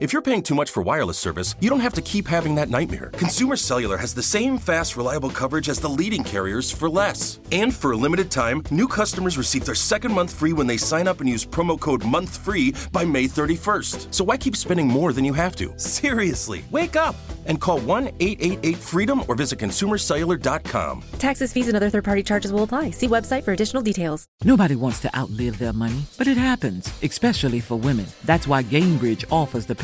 If you're paying too much for wireless service, you don't have to keep having that nightmare. Consumer Cellular has the same fast, reliable coverage as the leading carriers for less. And for a limited time, new customers receive their second month free when they sign up and use promo code MONTHFREE by May 31st. So why keep spending more than you have to? Seriously, wake up and call 1 888 freedom or visit consumercellular.com. Taxes, fees, and other third party charges will apply. See website for additional details. Nobody wants to outlive their money, but it happens, especially for women. That's why Gainbridge offers the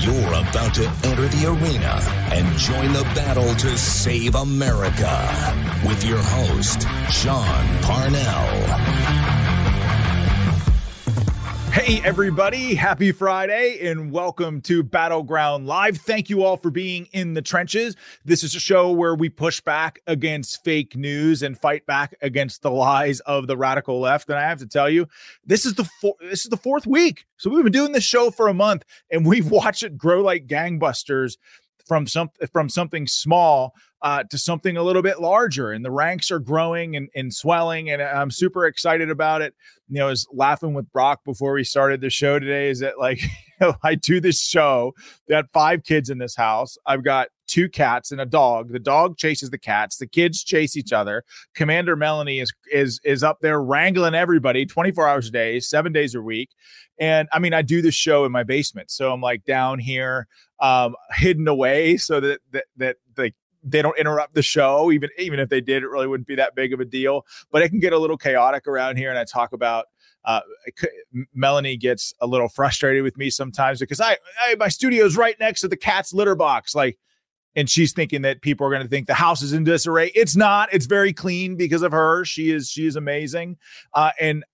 You're about to enter the arena and join the battle to save America with your host, Sean Parnell. Hey, everybody. Happy Friday and welcome to Battleground Live. Thank you all for being in the trenches. This is a show where we push back against fake news and fight back against the lies of the radical left. And I have to tell you, this is the four, this is the fourth week. So we've been doing this show for a month and we've watched it grow like gangbusters from some from something small uh, to something a little bit larger, and the ranks are growing and, and swelling, and I'm super excited about it. You know, I was laughing with Brock before we started the show today. Is that like know, I do this show? They had five kids in this house. I've got two cats and a dog. The dog chases the cats. The kids chase each other. Commander Melanie is is is up there wrangling everybody 24 hours a day, seven days a week. And I mean, I do this show in my basement, so I'm like down here um, hidden away so that that that like they don't interrupt the show. Even even if they did, it really wouldn't be that big of a deal. But it can get a little chaotic around here, and I talk about. Uh, Melanie gets a little frustrated with me sometimes because I, I my studio's right next to the cat's litter box, like, and she's thinking that people are going to think the house is in disarray. It's not. It's very clean because of her. She is she is amazing, uh, and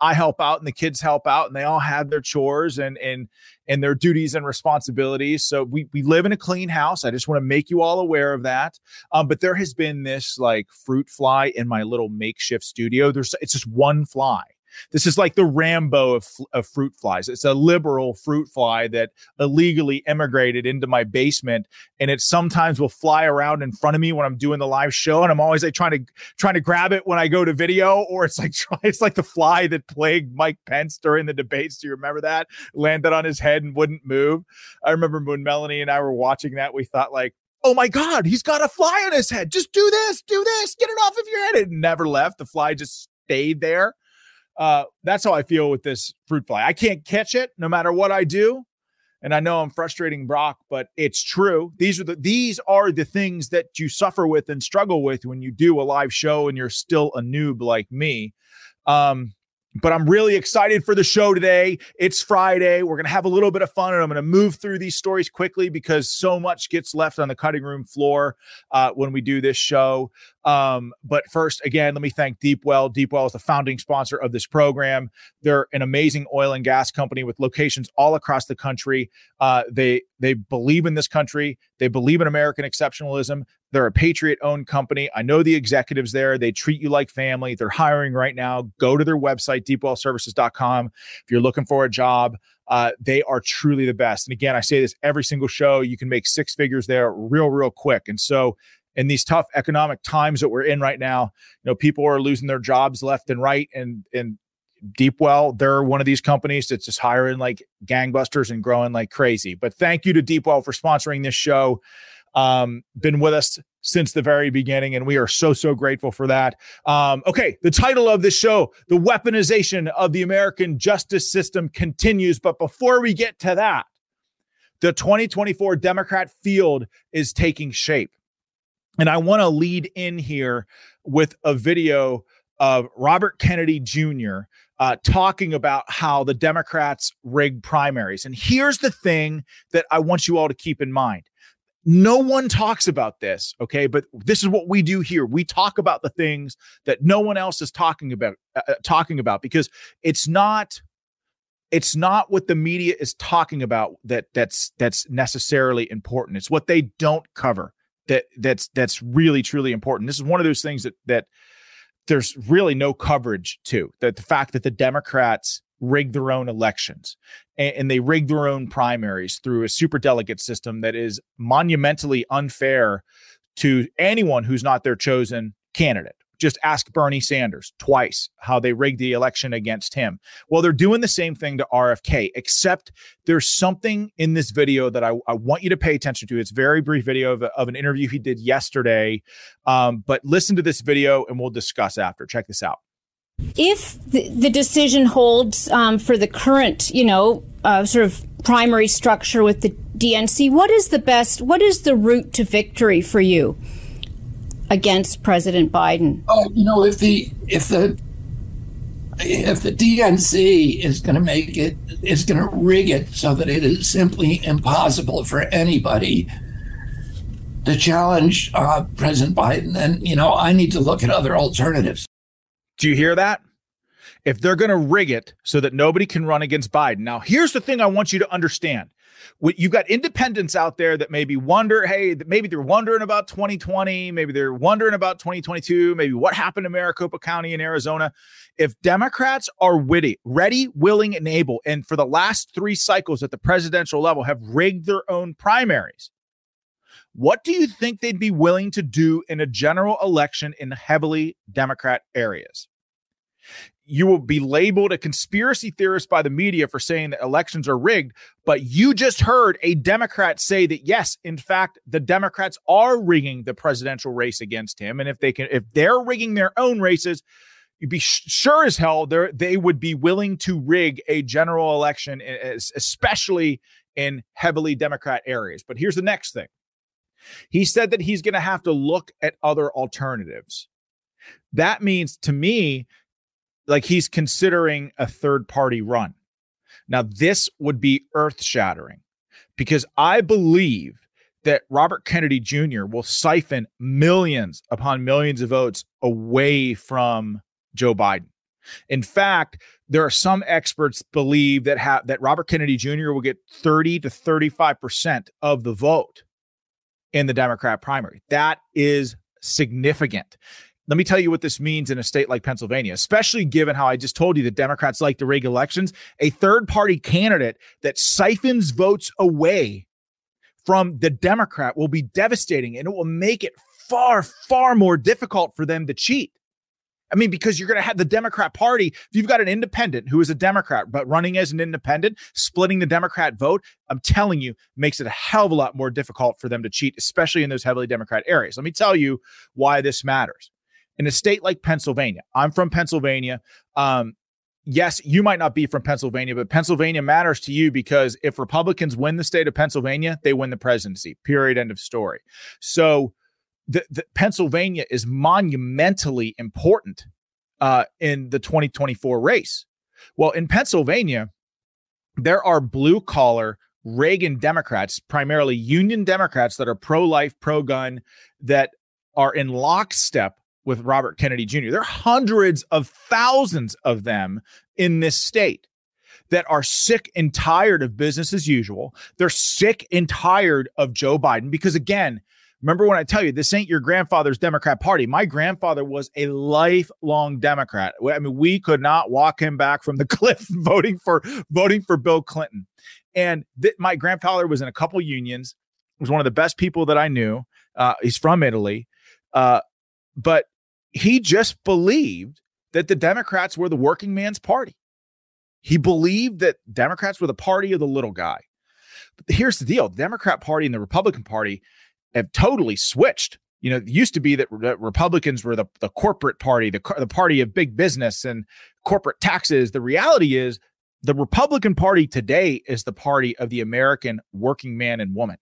I help out and the kids help out and they all have their chores and and and their duties and responsibilities. So we we live in a clean house. I just want to make you all aware of that. Um, but there has been this like fruit fly in my little makeshift studio. There's it's just one fly this is like the Rambo of, of fruit flies. It's a liberal fruit fly that illegally immigrated into my basement, and it sometimes will fly around in front of me when I'm doing the live show, and I'm always like trying to trying to grab it when I go to video, or it's like it's like the fly that plagued Mike Pence during the debates. Do you remember that? Landed on his head and wouldn't move. I remember when Melanie and I were watching that, we thought like, oh my God, he's got a fly on his head. Just do this, do this, get it off of your head. It never left. The fly just stayed there. Uh, that's how I feel with this fruit fly. I can't catch it no matter what I do. And I know I'm frustrating Brock, but it's true. These are the these are the things that you suffer with and struggle with when you do a live show and you're still a noob like me. Um, but I'm really excited for the show today. It's Friday. We're going to have a little bit of fun, and I'm going to move through these stories quickly because so much gets left on the cutting room floor uh, when we do this show. Um, but first, again, let me thank Deepwell. Deepwell is the founding sponsor of this program. They're an amazing oil and gas company with locations all across the country. Uh, they they believe in this country. They believe in American exceptionalism. They're a patriot owned company. I know the executives there. They treat you like family. They're hiring right now. Go to their website, deepwellservices.com. If you're looking for a job, uh, they are truly the best. And again, I say this every single show. You can make six figures there real, real quick. And so, in these tough economic times that we're in right now, you know, people are losing their jobs left and right. And, and Deepwell, they're one of these companies that's just hiring like gangbusters and growing like crazy. But thank you to Deepwell for sponsoring this show. Um, been with us since the very beginning, and we are so, so grateful for that. Um, okay, the title of this show, The Weaponization of the American Justice System, continues. But before we get to that, the 2024 Democrat field is taking shape. And I want to lead in here with a video of Robert Kennedy Jr. Uh, talking about how the Democrats rigged primaries. And here's the thing that I want you all to keep in mind. No one talks about this, okay? But this is what we do here. We talk about the things that no one else is talking about uh, uh talking about because it's not it's not what the media is talking about that that's that's necessarily important. It's what they don't cover that that's that's really truly important. This is one of those things that that there's really no coverage to that the fact that the Democrats rig their own elections and, they rig their own primaries through a super delegate system that is monumentally unfair to anyone who's not their chosen candidate. Just ask Bernie Sanders twice how they rigged the election against him. Well, they're doing the same thing to RFK, except there's something in this video that I, I want you to pay attention to. It's very brief video of, of an interview he did yesterday. Um, but listen to this video and we'll discuss after. Check this out. If the, the decision holds um, for the current, you know, uh, sort of primary structure with the DNC, what is the best, what is the route to victory for you? against President Biden? Oh, you know, if the if the if the DNC is going to make it, is going to rig it so that it is simply impossible for anybody to challenge uh, President Biden, then you know I need to look at other alternatives. Do you hear that? If they're going to rig it so that nobody can run against Biden, now here's the thing I want you to understand: you've got independents out there that maybe wonder, hey, maybe they're wondering about 2020, maybe they're wondering about 2022, maybe what happened to Maricopa County in Arizona. If Democrats are witty, ready, willing, and able, and for the last three cycles at the presidential level have rigged their own primaries, what do you think they'd be willing to do in a general election in heavily Democrat areas? you will be labeled a conspiracy theorist by the media for saying that elections are rigged. But you just heard a Democrat say that yes, in fact, the Democrats are rigging the presidential race against him. And if they can, if they're rigging their own races, you'd be sure as hell they they would be willing to rig a general election, especially in heavily Democrat areas. But here's the next thing. He said that he's going to have to look at other alternatives. That means to me like he's considering a third party run. Now, this would be earth shattering because I believe that Robert Kennedy Jr. will siphon millions upon millions of votes away from Joe Biden. In fact, there are some experts believe that ha- that Robert Kennedy Jr. will get 30 to 35% of the vote in the Democrat primary. That is significant. Let me tell you what this means in a state like Pennsylvania, especially given how I just told you that Democrats like to rig elections. A third party candidate that siphons votes away from the Democrat will be devastating and it will make it far, far more difficult for them to cheat. I mean, because you're going to have the Democrat Party. If you've got an independent who is a Democrat, but running as an independent, splitting the Democrat vote, I'm telling you, makes it a hell of a lot more difficult for them to cheat, especially in those heavily Democrat areas. Let me tell you why this matters in a state like Pennsylvania. I'm from Pennsylvania. Um, yes, you might not be from Pennsylvania, but Pennsylvania matters to you because if Republicans win the state of Pennsylvania, they win the presidency. Period. End of story. So, the, the Pennsylvania is monumentally important uh, in the 2024 race. Well, in Pennsylvania, there are blue collar Reagan Democrats, primarily Union Democrats that are pro life, pro gun, that are in lockstep with Robert Kennedy Jr. There are hundreds of thousands of them in this state that are sick and tired of business as usual. They're sick and tired of Joe Biden because, again, remember when I tell you this ain't your grandfather's Democrat Party. My grandfather was a lifelong Democrat. I mean, we could not walk him back from the cliff voting for voting for Bill Clinton. And th- my grandfather was in a couple unions. He was one of the best people that I knew. Uh, he's from Italy, uh, but he just believed that the Democrats were the working man's party. He believed that Democrats were the party of the little guy. But here's the deal the Democrat Party and the Republican Party have totally switched. You know, it used to be that, that Republicans were the, the corporate party, the, the party of big business and corporate taxes. The reality is the Republican Party today is the party of the American working man and woman.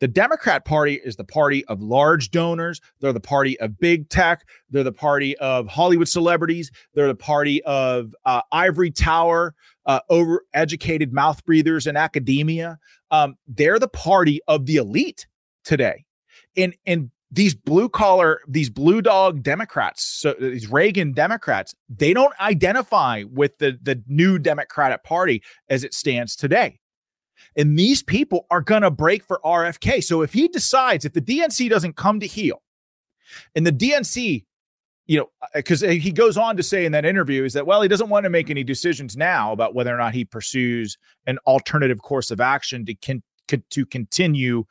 The Democrat Party is the party of large donors. They're the party of big tech. They're the party of Hollywood celebrities. They're the party of uh, ivory tower, uh, overeducated mouth breathers in academia. Um, they're the party of the elite today. And, and these blue collar, these blue dog Democrats, so these Reagan Democrats, they don't identify with the, the new Democratic Party as it stands today. And these people are going to break for RFK. So if he decides, if the DNC doesn't come to heel, and the DNC, you know, because uh, he goes on to say in that interview is that, well, he doesn't want to make any decisions now about whether or not he pursues an alternative course of action to, con- to continue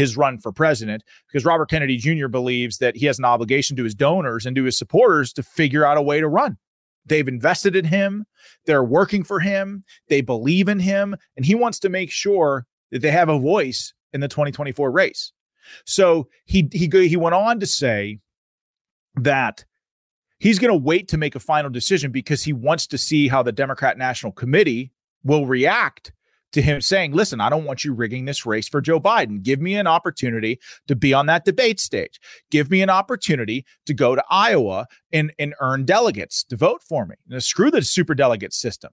his run for president because Robert Kennedy Jr. believes that he has an obligation to his donors and to his supporters to figure out a way to run. They've invested in him. They're working for him. They believe in him. And he wants to make sure that they have a voice in the 2024 race. So he he he went on to say that he's going to wait to make a final decision because he wants to see how the Democrat National Committee will react to him saying, listen, I don't want you rigging this race for Joe Biden. Give me an opportunity to be on that debate stage. Give me an opportunity to go to Iowa and, and earn delegates to vote for me. Now, screw the super delegate system.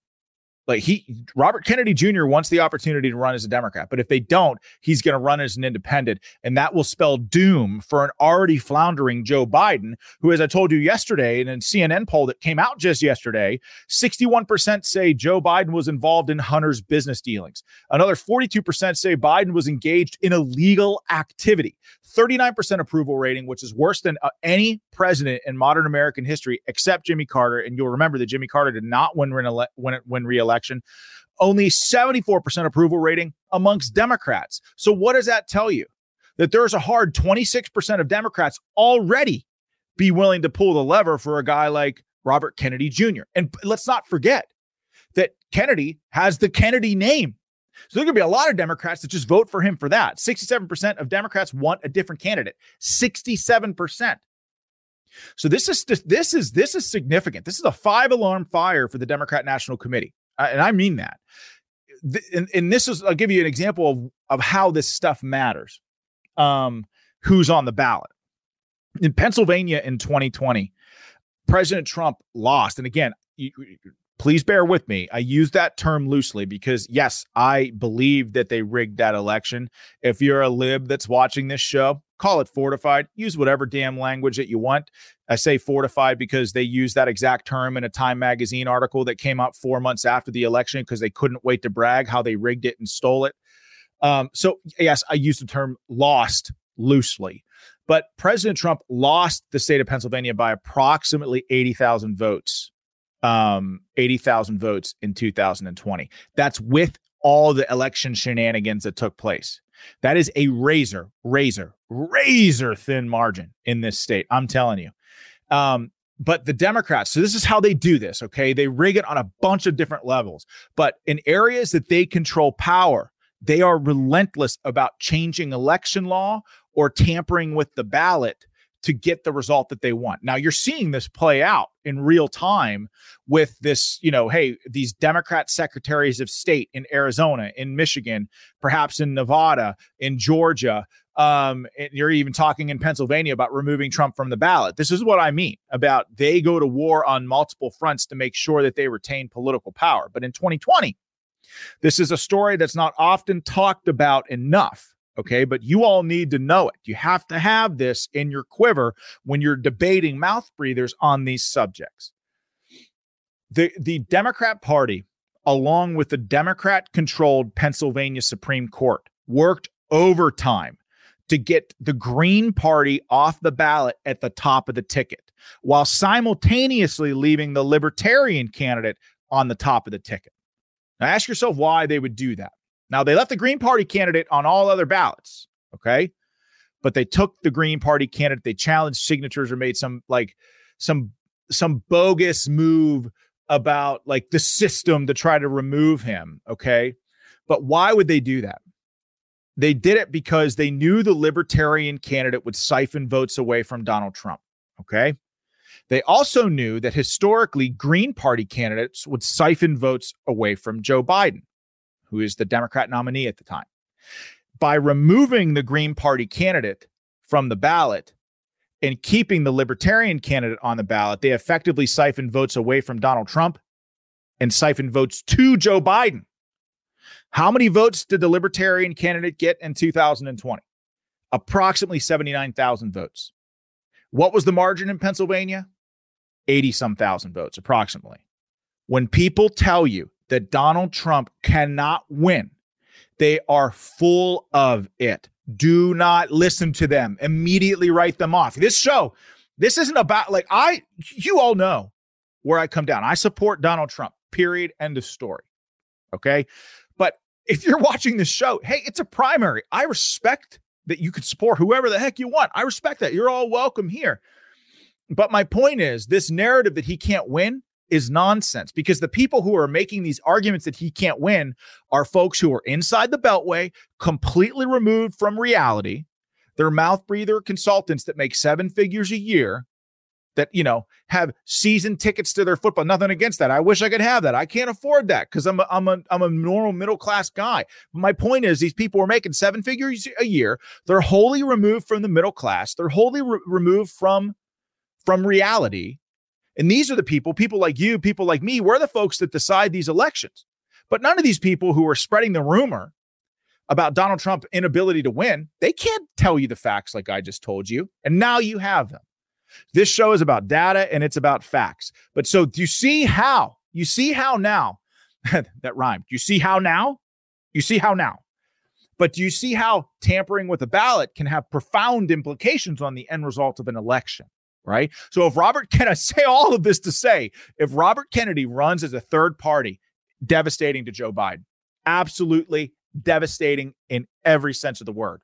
Like he, Robert Kennedy Jr. wants the opportunity to run as a Democrat, but if they don't, he's going to run as an independent, and that will spell doom for an already floundering Joe Biden, who, as I told you yesterday, in a CNN poll that came out just yesterday, 61% say Joe Biden was involved in Hunter's business dealings. Another 42% say Biden was engaged in illegal activity. 39% approval rating, which is worse than uh, any president in modern American history, except Jimmy Carter. And you'll remember that Jimmy Carter did not win, win, win re-election. Only 74% approval rating amongst Democrats. So what does that tell you? That there's a hard 26% of Democrats already be willing to pull the lever for a guy like Robert Kennedy Jr. And let's not forget that Kennedy has the Kennedy name so going to be a lot of Democrats that just vote for him for that. 67% of Democrats want a different candidate. 67%. So this is this is this is significant. This is a five alarm fire for the Democrat National Committee, and I mean that. And, and, this is I'll give you an example of of how this stuff matters. Um, who's on the ballot in Pennsylvania in 2020? President Trump lost, and again, you, please bear with me. I use that term loosely because, yes, I believe that they rigged that election. If you're a lib that's watching this show, call it fortified. Use whatever damn language that you want. I say fortified because they use that exact term in a Time magazine article that came out four months after the election because they couldn't wait to brag how they rigged it and stole it. Um, so, yes, I use the term lost loosely. But President Trump lost the state of Pennsylvania by approximately 80,000 votes um, 80,000 votes in 2020. That's with all the election shenanigans that took place. That is a razor, razor, razor thin margin in this state. I'm telling you. Um, but the Democrats, so this is how they do this, okay? They rig it on a bunch of different levels. But in areas that they control power, they are relentless about changing election law or tampering with the ballot to get the result that they want. Now you're seeing this play out in real time with this, you know, hey, these Democrat secretaries of state in Arizona, in Michigan, perhaps in Nevada, in Georgia. Um, you're even talking in Pennsylvania about removing Trump from the ballot. This is what I mean about they go to war on multiple fronts to make sure that they retain political power. But in 2020, this is a story that's not often talked about enough Okay. But you all need to know it. You have to have this in your quiver when you're debating mouth breathers on these subjects. The, the Democrat Party, along with the Democrat controlled Pennsylvania Supreme Court, worked overtime to get the Green Party off the ballot at the top of the ticket while simultaneously leaving the Libertarian candidate on the top of the ticket. Now, ask yourself why they would do that. Now, they left the Green Party candidate on all other ballots. Okay. But they took the Green Party candidate, they challenged signatures or made some like some some bogus move about like the system to try to remove him. Okay. But why would they do that? They did it because they knew the libertarian candidate would siphon votes away from Donald Trump. Okay. They also knew that historically, Green Party candidates would siphon votes away from Joe Biden, who is the Democrat nominee at the time. By removing the Green Party candidate from the ballot and keeping the Libertarian candidate on the ballot, they effectively siphoned votes away from Donald Trump and siphoned votes to Joe Biden. How many votes did the Libertarian candidate get in 2020? Approximately 79,000 votes. What was the margin in Pennsylvania? 80 some thousand votes, approximately. When people tell you that Donald Trump cannot win, they are full of it. Do not listen to them. Immediately write them off. This show, this isn't about like I, you all know where I come down. I support Donald Trump, period. End of story. Okay. But if you're watching this show, hey, it's a primary. I respect that you could support whoever the heck you want. I respect that. You're all welcome here. But my point is this narrative that he can't win is nonsense because the people who are making these arguments that he can't win are folks who are inside the beltway, completely removed from reality. They're mouth breather consultants that make seven figures a year that you know have season tickets to their football. Nothing against that. I wish I could have that. I can't afford that because I'm a, I'm a I'm a normal middle class guy. My point is, these people are making seven figures a year. They're wholly removed from the middle class. They're wholly re- removed from from reality. And these are the people, people like you, people like me, we're the folks that decide these elections. But none of these people who are spreading the rumor about Donald Trump's inability to win, they can't tell you the facts like I just told you. And now you have them. This show is about data and it's about facts. But so do you see how? You see how now? that rhymed. You see how now? You see how now? But do you see how tampering with a ballot can have profound implications on the end result of an election? Right? So if Robert Kennedy, I say all of this to say, if Robert Kennedy runs as a third party, devastating to Joe Biden, absolutely devastating in every sense of the word.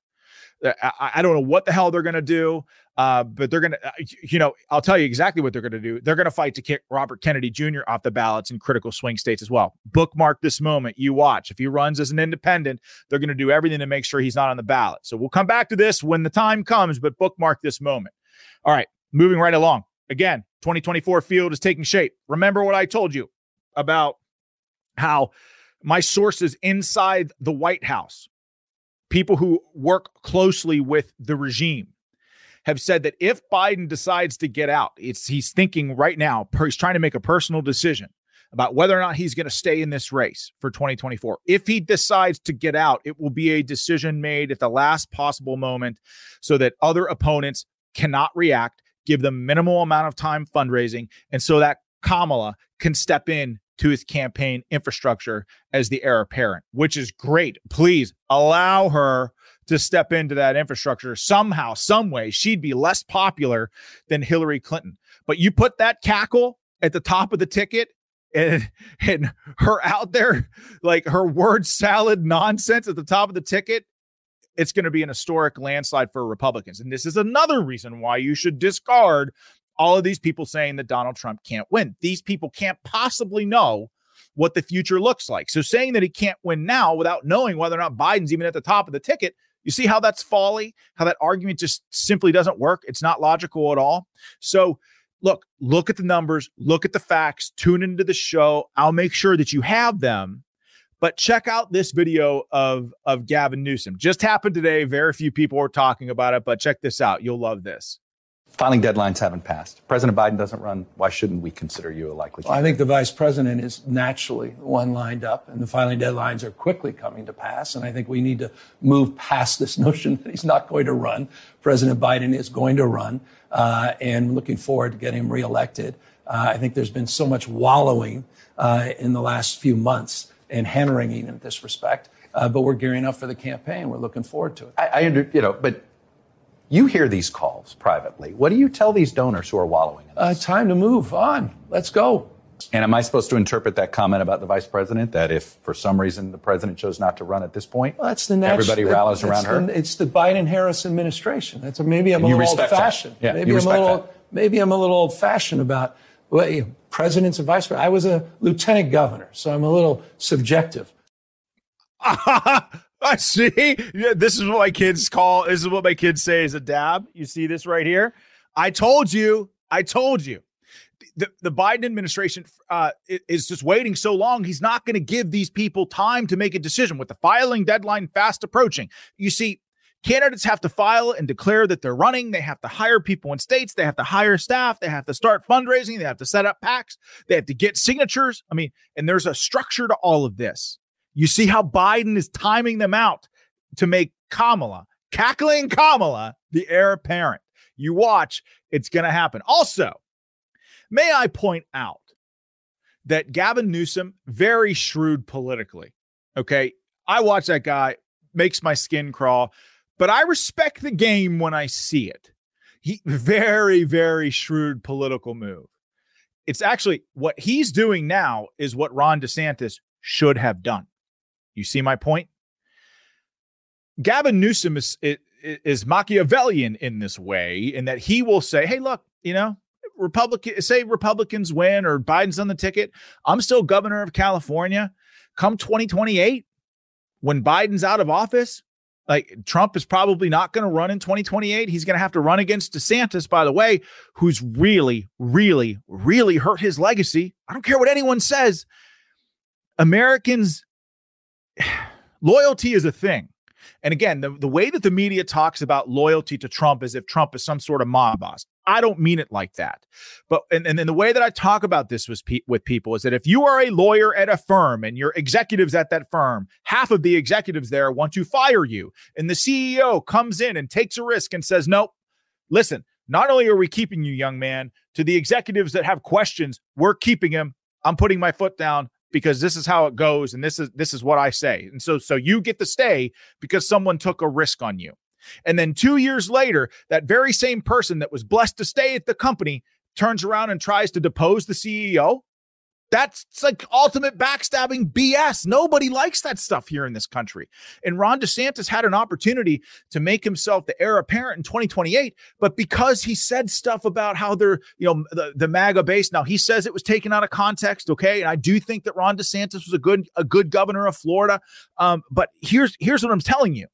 Uh, I, I don't know what the hell they're going to do, uh, but they're going to, uh, you know, I'll tell you exactly what they're going to do. They're going to fight to kick Robert Kennedy Jr. off the ballots in critical swing states as well. Bookmark this moment. You watch. If he runs as an independent, they're going to do everything to make sure he's not on the ballot. So we'll come back to this when the time comes, but bookmark this moment. All right moving right along. Again, 2024 field is taking shape. Remember what I told you about how my sources inside the White House, people who work closely with the regime, have said that if Biden decides to get out, it's he's thinking right now, he's trying to make a personal decision about whether or not he's going to stay in this race for 2024. If he decides to get out, it will be a decision made at the last possible moment so that other opponents cannot react give them minimal amount of time fundraising, and so that Kamala can step in to his campaign infrastructure as the heir apparent, which is great. Please allow her to step into that infrastructure somehow, some way. She'd be less popular than Hillary Clinton. But you put that cackle at the top of the ticket and, and her out there, like her word salad nonsense at the top of the ticket, it's going to be an historic landslide for Republicans. And this is another reason why you should discard all of these people saying that Donald Trump can't win. These people can't possibly know what the future looks like. So saying that he can't win now without knowing whether or not Biden's even at the top of the ticket, you see how that's folly, how that argument just simply doesn't work. It's not logical at all. So look, look at the numbers, look at the facts, tune into the show. I'll make sure that you have them but check out this video of of Gavin Newsom. Just happened today. Very few people were talking about it, but check this out. You'll love this. Filing deadlines haven't passed. President Biden doesn't run. Why shouldn't we consider you a likely? Well, I think the vice president is naturally one lined up, and the filing deadlines are quickly coming to pass. And I think we need to move past this notion that he's not going to run. President Biden is going to run, uh, and looking forward to getting him reelected. Uh, I think there's been so much wallowing uh, in the last few months and hand wringing in this respect. Uh, but we're gearing up for the campaign. We're looking forward to it. I, I under, you know, but you hear these calls privately. What do you tell these donors who are wallowing in uh, time to move on. Let's go. And am I supposed to interpret that comment about the vice president that if for some reason the president chose not to run at this point, well, that's the natu- everybody rallies that, around her? The, it's the Biden Harris administration. That's a, maybe I'm a little old fashioned. Yeah, maybe I'm a little that. maybe I'm a little old fashioned about presidents and vice presidents. I was a lieutenant governor, so I'm a little subjective. I see. Yeah, this is what my kids call. This is what my kids say is a dab. You see this right here. I told you. I told you. The, the Biden administration uh, is just waiting so long. He's not going to give these people time to make a decision with the filing deadline fast approaching. You see, candidates have to file and declare that they're running. They have to hire people in states. They have to hire staff. They have to start fundraising. They have to set up PACs. They have to get signatures. I mean, and there's a structure to all of this. You see how Biden is timing them out to make Kamala, cackling Kamala, the heir apparent. You watch, it's going to happen. Also, may I point out that Gavin Newsom, very shrewd politically. Okay. I watch that guy, makes my skin crawl, but I respect the game when I see it. He very, very shrewd political move. It's actually what he's doing now is what Ron DeSantis should have done. You see my point? Gavin Newsom is, is Machiavellian in this way, in that he will say, "Hey, look, you know, Republican say Republicans win or Biden's on the ticket. I'm still governor of California. Come 2028, when Biden's out of office, like Trump is probably not going to run in 2028. He's going to have to run against DeSantis, by the way, who's really, really, really hurt his legacy. I don't care what anyone says. Americans loyalty is a thing. And again, the, the way that the media talks about loyalty to Trump as if Trump is some sort of mob boss. I don't mean it like that. But and, and then the way that I talk about this with, pe- with people is that if you are a lawyer at a firm and your executives at that firm, half of the executives there want to fire you, and the CEO comes in and takes a risk and says, Nope, listen, not only are we keeping you, young man, to the executives that have questions, we're keeping him. I'm putting my foot down because this is how it goes and this is this is what I say. And so so you get to stay because someone took a risk on you. And then 2 years later, that very same person that was blessed to stay at the company turns around and tries to depose the CEO that's like ultimate backstabbing BS. Nobody likes that stuff here in this country. And Ron DeSantis had an opportunity to make himself the heir apparent in 2028, but because he said stuff about how they're, you know, the, the MAGA base. Now he says it was taken out of context, okay? And I do think that Ron DeSantis was a good a good governor of Florida. Um, but here's here's what I'm telling you.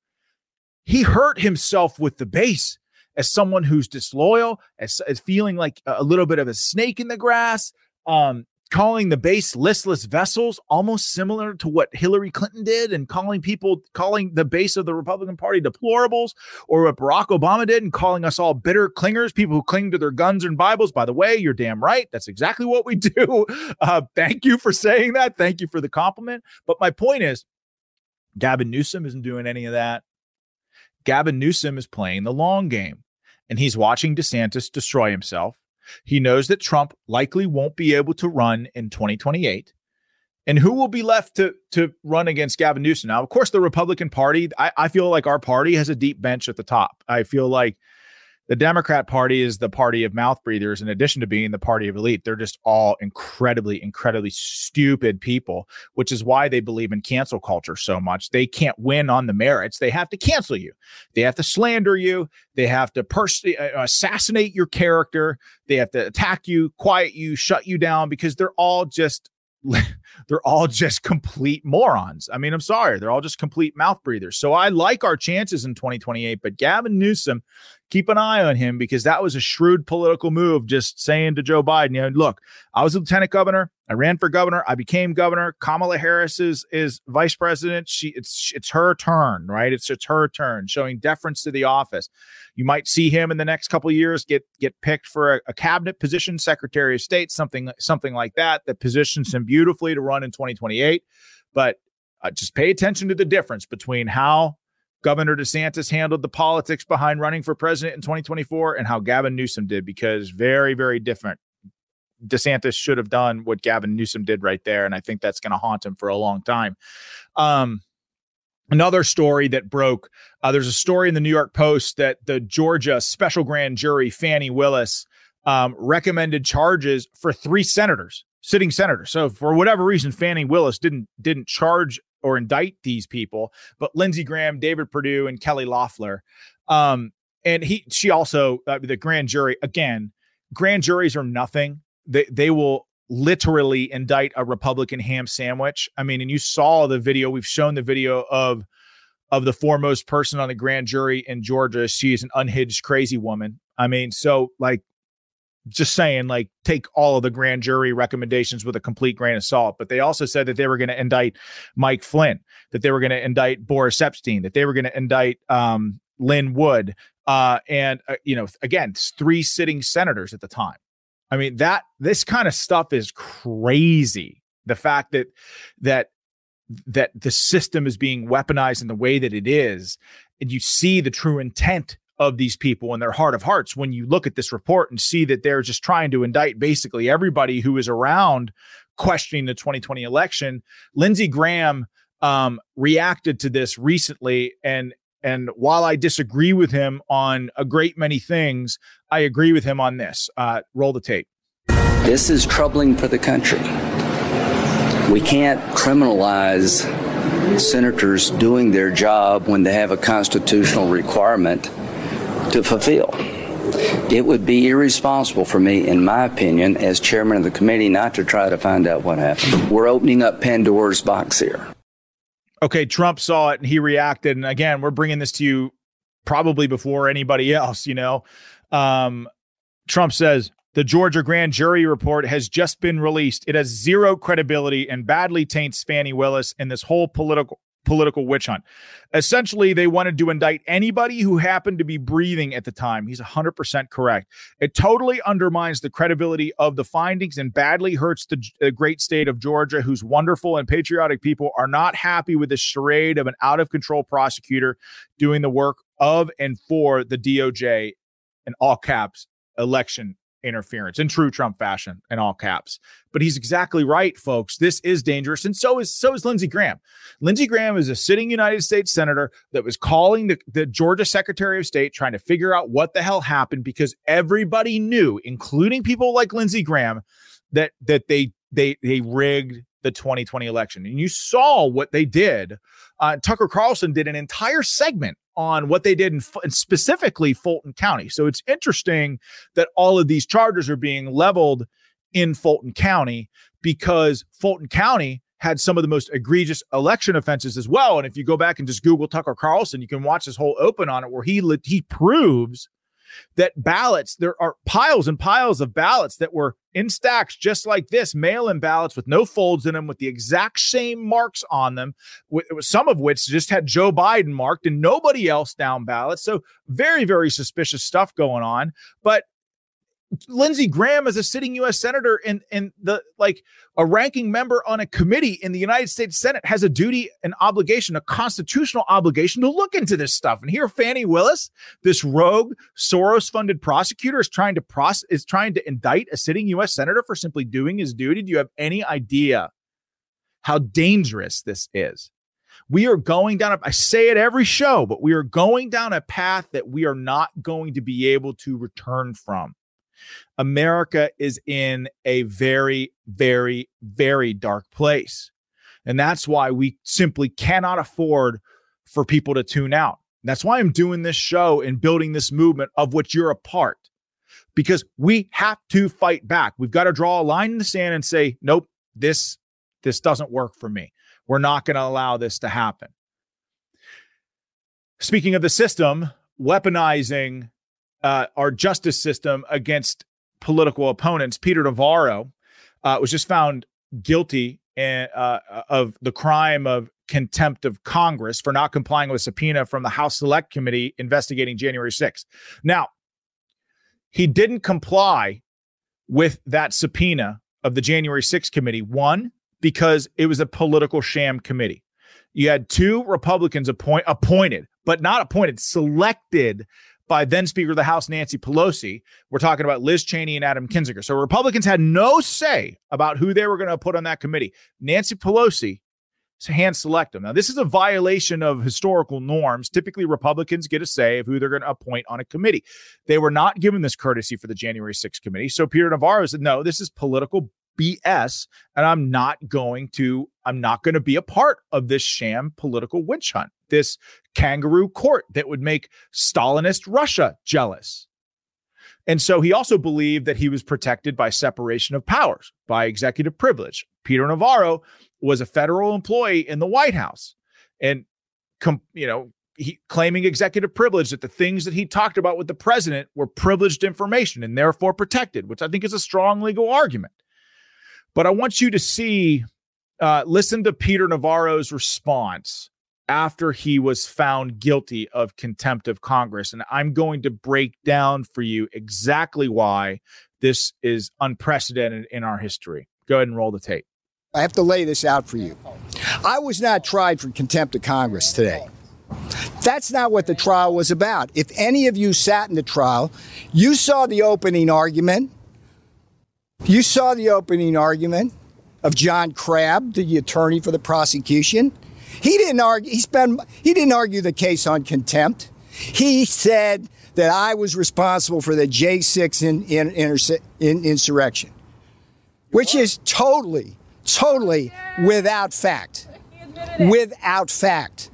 He hurt himself with the base as someone who's disloyal, as, as feeling like a little bit of a snake in the grass. Um, calling the base listless vessels almost similar to what Hillary Clinton did and calling people calling the base of the Republican Party deplorables or what Barack Obama did and calling us all bitter clingers, people who cling to their guns and Bibles. By the way, you're damn right. That's exactly what we do. Uh, thank you for saying that. Thank you for the compliment. But my point is, Gavin Newsom isn't doing any of that. Gavin Newsom is playing the long game and he's watching DeSantis destroy himself he knows that Trump likely won't be able to run in 2028. And who will be left to to run against Gavin Newsom? Now, of course, the Republican Party. I, I feel like our party has a deep bench at the top. I feel like the Democrat Party is the party of mouth breathers, in addition to being the party of elite. They're just all incredibly, incredibly stupid people, which is why they believe in cancel culture so much. They can't win on the merits. They have to cancel you, they have to slander you, they have to pers- uh, assassinate your character, they have to attack you, quiet you, shut you down because they're all just they're all just complete morons. I mean, I'm sorry, they're all just complete mouth breathers. So I like our chances in 2028, but Gavin Newsom keep an eye on him because that was a shrewd political move. Just saying to Joe Biden, you know, look, I was lieutenant governor. I ran for governor. I became governor. Kamala Harris is is vice president. She it's it's her turn, right? It's it's her turn, showing deference to the office. You might see him in the next couple years get get picked for a, a cabinet position, Secretary of State, something something like that that positions him beautifully to run in 2028. But uh, just pay attention to the difference between how Governor DeSantis handled the politics behind running for president in 2024 and how Gavin Newsom did, because very, very different. DeSantis should have done what Gavin Newsom did right there. And I think that's going to haunt him for a long time. Um, another story that broke uh, there's a story in the New York Post that the Georgia special grand jury, Fani Willis, um, recommended charges for three senators sitting senators. So for whatever reason, Fani Willis didn't didn't charge or indict these people, but Lindsey Graham, David Perdue, and Kelly Loeffler. Um, and he, she also, uh, the grand jury, again, grand juries are nothing. They, they will literally indict a Republican ham sandwich. I mean, and you saw the video, we've shown the video of of the foremost person on the grand jury in Georgia. She is an unhinged, crazy woman. I mean, so like, just saying, like, take all of the grand jury recommendations with a complete grain of salt. But they also said that they were going to indict Mike Flynn, that they were going to indict Boris Epshteyn, that they were going to indict um, Lin Wood, uh, and uh, you know, again, three sitting senators at the time. I mean, that this kind of stuff is crazy. The fact that that that the system is being weaponized in the way that it is, and you see the true intent of these people in their heart of hearts when you look at this report and see that they're just trying to indict basically everybody who is around questioning the 2020 election. Lindsey Graham um, reacted to this recently, and and while I disagree with him on a great many things, I agree with him on this. Uh, roll the tape. This is troubling for the country. We can't criminalize senators doing their job when they have a constitutional requirement to fulfill. It would be irresponsible for me, in my opinion, as chairman of the committee, not to try to find out what happened. We're opening up Pandora's box here. Okay, Trump saw it and he reacted. And again, we're bringing this to you probably before anybody else, you know. Um, Trump says, the Georgia grand jury report has just been released. It has zero credibility and badly taints Fani Willis and this whole political political witch hunt. Essentially, they wanted to indict anybody who happened to be breathing at the time. He's 100% correct. It totally undermines the credibility of the findings and badly hurts the, great state of Georgia, whose wonderful and patriotic people are not happy with the charade of an out of control prosecutor doing the work of and for the DOJ in all caps election interference in true Trump fashion in all caps. But he's exactly right, folks. This is dangerous. And so is so is Lindsey Graham. Lindsey Graham is a sitting United States senator that was calling the, the Georgia Secretary of State trying to figure out what the hell happened because everybody knew, including people like Lindsey Graham, that that they they they rigged the 2020 election. And you saw what they did. Uh, Tucker Carlson did an entire segment on what they did in, in, specifically Fulton County. So it's interesting that all of these charges are being leveled in Fulton County because Fulton County had some of the most egregious election offenses as well. And if you go back and just Google Tucker Carlson, you can watch this whole open on it where he he proves that ballots, there are piles and piles of ballots that were in stacks just like this, mail in ballots with no folds in them, with the exact same marks on them, some of which just had Joe Biden marked and nobody else down ballots. So, very, very suspicious stuff going on. But Lindsey Graham is a sitting U.S. senator and and the like a ranking member on a committee in the United States Senate has a duty, an obligation, a constitutional obligation to look into this stuff. And here, Fani Willis, this rogue Soros-funded prosecutor, is trying to process is trying to indict a sitting U.S. senator for simply doing his duty. Do you have any idea how dangerous this is? We are going down, a, I say it every show, but we are going down a path that we are not going to be able to return from. America is in a very, very, very dark place. And that's why we simply cannot afford for people to tune out. That's why I'm doing this show and building this movement of which you're a part. Because we have to fight back. We've got to draw a line in the sand and say, nope, this this doesn't work for me. We're not going to allow this to happen. Speaking of the system, weaponizing uh, our justice system against political opponents. Peter Navarro uh, was just found guilty in, uh, of the crime of contempt of Congress for not complying with subpoena from the House Select Committee investigating January 6th. Now, he didn't comply with that subpoena of the January 6th committee. One, because it was a political sham committee. You had two Republicans appoint, appointed, but not appointed, selected by then Speaker of the House Nancy Pelosi. We're talking about Liz Cheney and Adam Kinzinger. So Republicans had no say about who they were going to put on that committee. Nancy Pelosi hand select them. Now, this is a violation of historical norms. Typically, Republicans get a say of who they're going to appoint on a committee. They were not given this courtesy for the January 6th committee. So Peter Navarro said, no, this is political BS, and I'm not going to I'm not going to be a part of this sham political witch hunt, this kangaroo court that would make Stalinist Russia jealous. And so he also believed that he was protected by separation of powers, by executive privilege. Peter Navarro was a federal employee in the White House. And com, you know, he claiming executive privilege that the things that he talked about with the president were privileged information and therefore protected, which I think is a strong legal argument. But I want you to see, uh, listen to Peter Navarro's response after he was found guilty of contempt of Congress. And I'm going to break down for you exactly why this is unprecedented in our history. Go ahead and roll the tape. I have to lay this out for you. I was not tried for contempt of Congress today. That's not what the trial was about. If any of you sat in the trial, you saw the opening argument. You saw the opening argument of John Crabb, the attorney for the prosecution. He didn't argue. He spent. He didn't argue the case on contempt. He said that I was responsible for the J6 in, in, in, insurrection, which is totally, totally without fact. Without fact.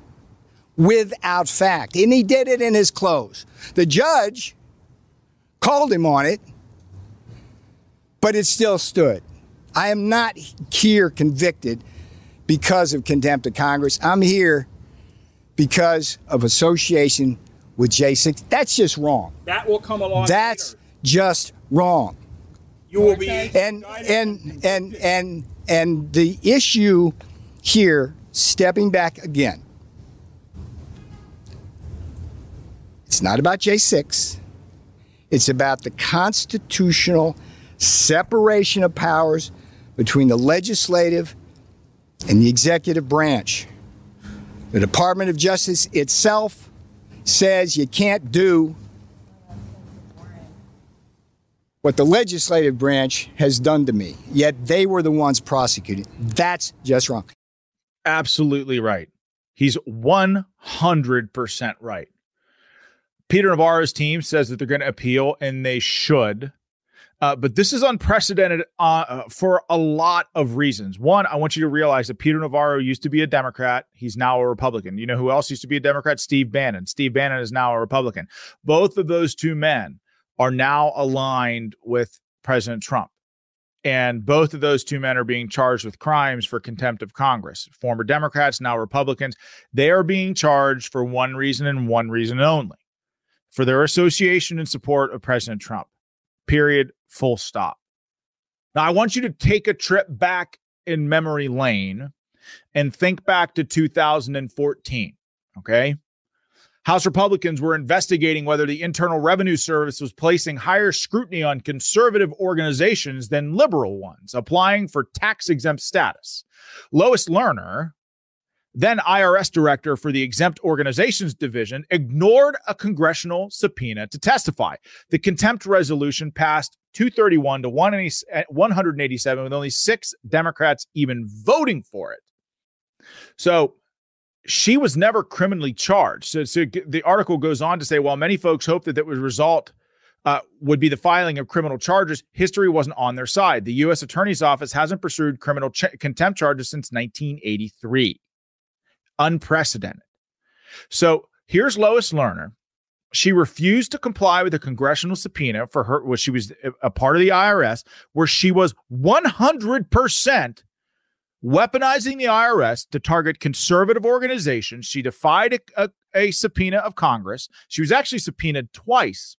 Without fact. And he did it in his clothes. The judge called him on it, but it still stood. I am not here convicted because of contempt of Congress. I'm here because of association with J6. That's just wrong. That will come along. That's later. just wrong. You will be and and and and and the issue here, stepping back again. It's not about J6. It's about the constitutional separation of powers between the legislative and the executive branch. The Department of Justice itself says you can't do what the legislative branch has done to me, yet they were the ones prosecuting. That's just wrong. Absolutely right. He's 100% right. Peter Navarro's team says that they're going to appeal, and they should. Uh, but this is unprecedented uh, uh, for a lot of reasons. One, I want you to realize that Peter Navarro used to be a Democrat. He's now a Republican. You know who else used to be a Democrat? Steve Bannon. Steve Bannon is now a Republican. Both of those two men are now aligned with President Trump. And both of those two men are being charged with crimes for contempt of Congress. Former Democrats, now Republicans. They are being charged for one reason and one reason only for their association and support of President Trump. Period full stop. Now, I want you to take a trip back in memory lane and think back to 2014. Okay. House Republicans were investigating whether the Internal Revenue Service was placing higher scrutiny on conservative organizations than liberal ones, applying for tax exempt status. Lois Lerner, then IRS director for the Exempt Organizations Division, ignored a congressional subpoena to testify. The contempt resolution passed 231 to 187, with only six Democrats even voting for it. So she was never criminally charged. So, so the article goes on to say, while many folks hope that that would result uh, would be the filing of criminal charges, history wasn't on their side. The U.S. Attorney's Office hasn't pursued criminal ch- contempt charges since 1983 unprecedented. So here's Lois Lerner. She refused to comply with a congressional subpoena for her, where she was a part of the IRS, where she was 100% weaponizing the IRS to target conservative organizations. She defied a, a, a subpoena of Congress. She was actually subpoenaed twice,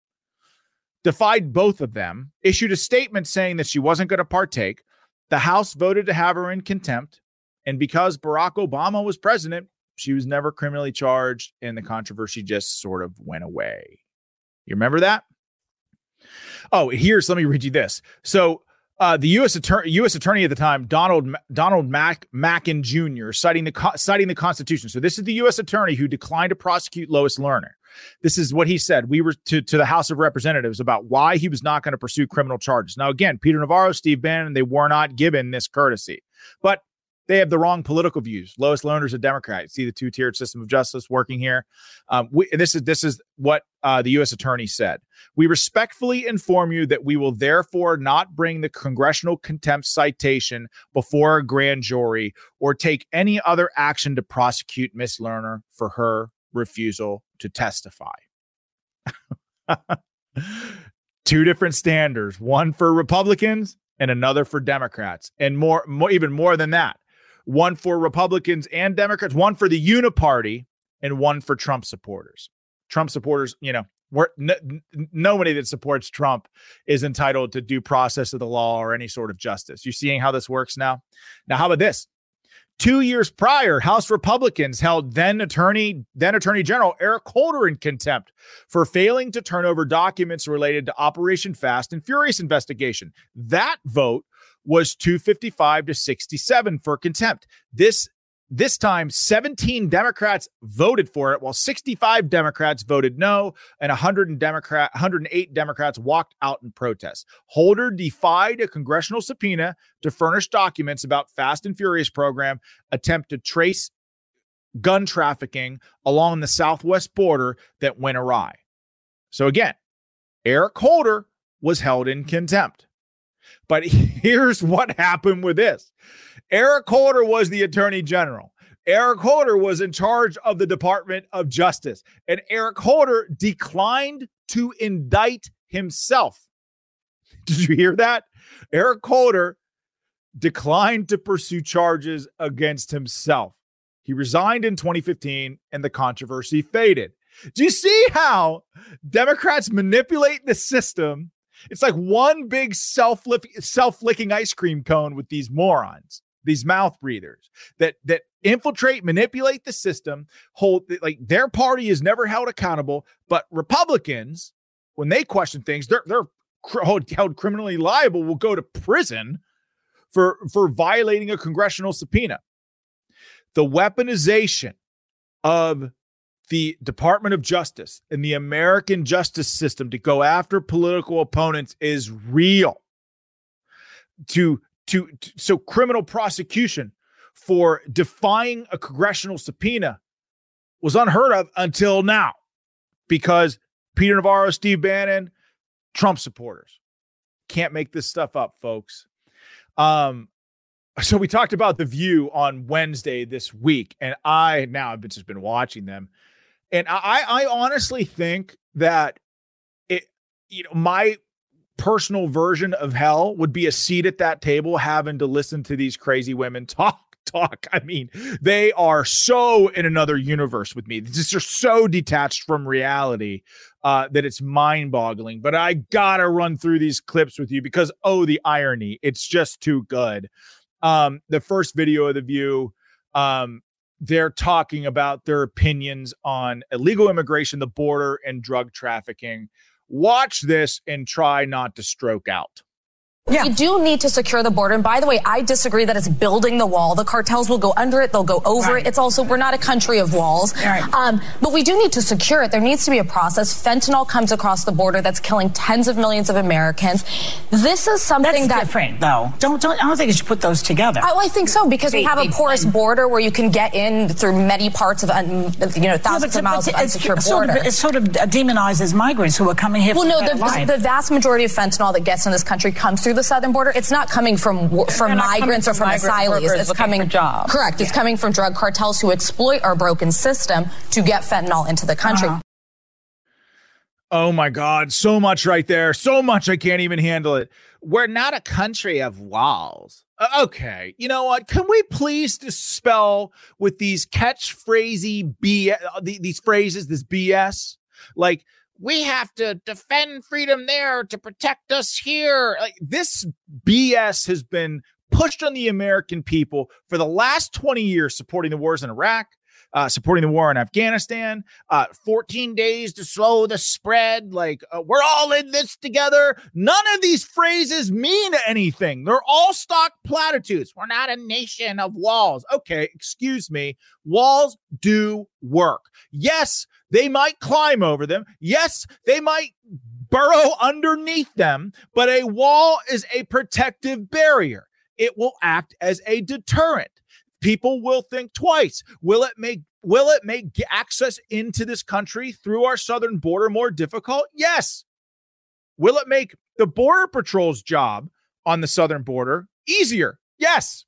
defied both of them, issued a statement saying that she wasn't going to partake. The House voted to have her in contempt. And because Barack Obama was president, she was never criminally charged, and the controversy just sort of went away. You remember that? Oh, here's let me read you this. So uh, the U.S. attorney, U.S. attorney at the time, Donald Donald Mack Mackin Jr., citing the citing the Constitution. So this is the U.S. attorney who declined to prosecute Lois Lerner. This is what he said. We were to, to the House of Representatives about why he was not going to pursue criminal charges. Now, again, Peter Navarro, Steve Bannon, they were not given this courtesy. But they have the wrong political views. Lois Lerner's a Democrat. See the two tiered system of justice working here. Um, we, this is this is what uh, the U.S. Attorney said. We respectfully inform you that we will therefore not bring the congressional contempt citation before a grand jury or take any other action to prosecute Miss Lerner for her refusal to testify. two different standards, one for Republicans and another for Democrats, and more, more even more than that one for Republicans and Democrats, one for the Uniparty and one for Trump supporters. Trump supporters, you know, we're, n- nobody that supports Trump is entitled to due process of the law or any sort of justice. You're seeing how this works now. Now, how about this? Two years prior, House Republicans held then attorney then Attorney General Eric Holder in contempt for failing to turn over documents related to Operation Fast and Furious investigation. That vote was 255 to 67 for contempt. This this time, 17 Democrats voted for it, while 65 Democrats voted no, and 100 Democrat, 108 Democrats walked out in protest. Holder defied a congressional subpoena to furnish documents about Fast and Furious program attempt to trace gun trafficking along the southwest border that went awry. So again, Eric Holder was held in contempt. But here's what happened with this. Eric Holder was the attorney general. Eric Holder was in charge of the Department of Justice, and Eric Holder declined to indict himself. Did you hear that? Eric Holder declined to pursue charges against himself. He resigned in 2015 and the controversy faded. Do you see how Democrats manipulate the system? It's like one big self licking ice cream cone with these morons these mouth breathers that that infiltrate, manipulate the system, hold like their party is never held accountable, but Republicans, when they question things, they're they're held criminally liable, will go to prison for for violating a congressional subpoena. The weaponization of the Department of Justice and the American justice system to go after political opponents is real. To to, to so criminal prosecution for defying a congressional subpoena was unheard of until now because Peter Navarro, Steve Bannon, Trump supporters can't make this stuff up, folks. Um, so we talked about the View on Wednesday this week, and I now I've just been watching them, and I I honestly think that it you know my personal version of hell would be a seat at that table having to listen to these crazy women talk talk. I mean, they are so in another universe with me. They're so detached from reality uh, that it's mind boggling. But I got to run through these clips with you because, oh, the irony. It's just too good. Um, the first video of The View, um, they're talking about their opinions on illegal immigration, the border, and drug trafficking watch this and try not to stroke out. Yeah. We do need to secure the border. And by the way, I disagree that it's building the wall. The cartels will go under it. They'll go over right. it. It's also, we're not a country of walls. Right. Um, but we do need to secure it. There needs to be a process. Fentanyl comes across the border that's killing tens of millions of Americans. This is something that's that. different, though. Don't, don't, I don't think you should put those together. I, well, I think so because we have a porous border where you can get in through many parts of, un, you know, thousands yeah, of miles of unsecure border. Sort of, it sort of demonizes migrants who are coming here well, no, the, the vast majority of fentanyl that gets in this country comes through the southern border. It's not not coming from from migrants or from asylees. It's coming jobs. Correct. Yeah. It's coming from drug cartels who exploit our broken system to get fentanyl into the country. Uh-huh. Oh my God, so much right there. So much I can't even handle it. We're not a country of walls. Uh, okay, you know what? Can we please dispel with these catchphrasy BS, uh, these phrases, this BS? Like, we have to defend freedom there to protect us here. Like this BS has been pushed on the American people for the last 20 years, supporting the wars in Iraq, uh, supporting the war in Afghanistan, uh, 14 days to slow the spread. Like, uh, we're all in this together. None of these phrases mean anything. They're all stock platitudes. We're not a nation of walls. Okay, excuse me. Walls do work. Yes, they might climb over them. Yes, they might burrow underneath them, but a wall is a protective barrier. It will act as a deterrent. People will think twice. Will it make will it make access into this country through our southern border more difficult? Yes. Will it make the border patrol's job on the southern border easier? Yes.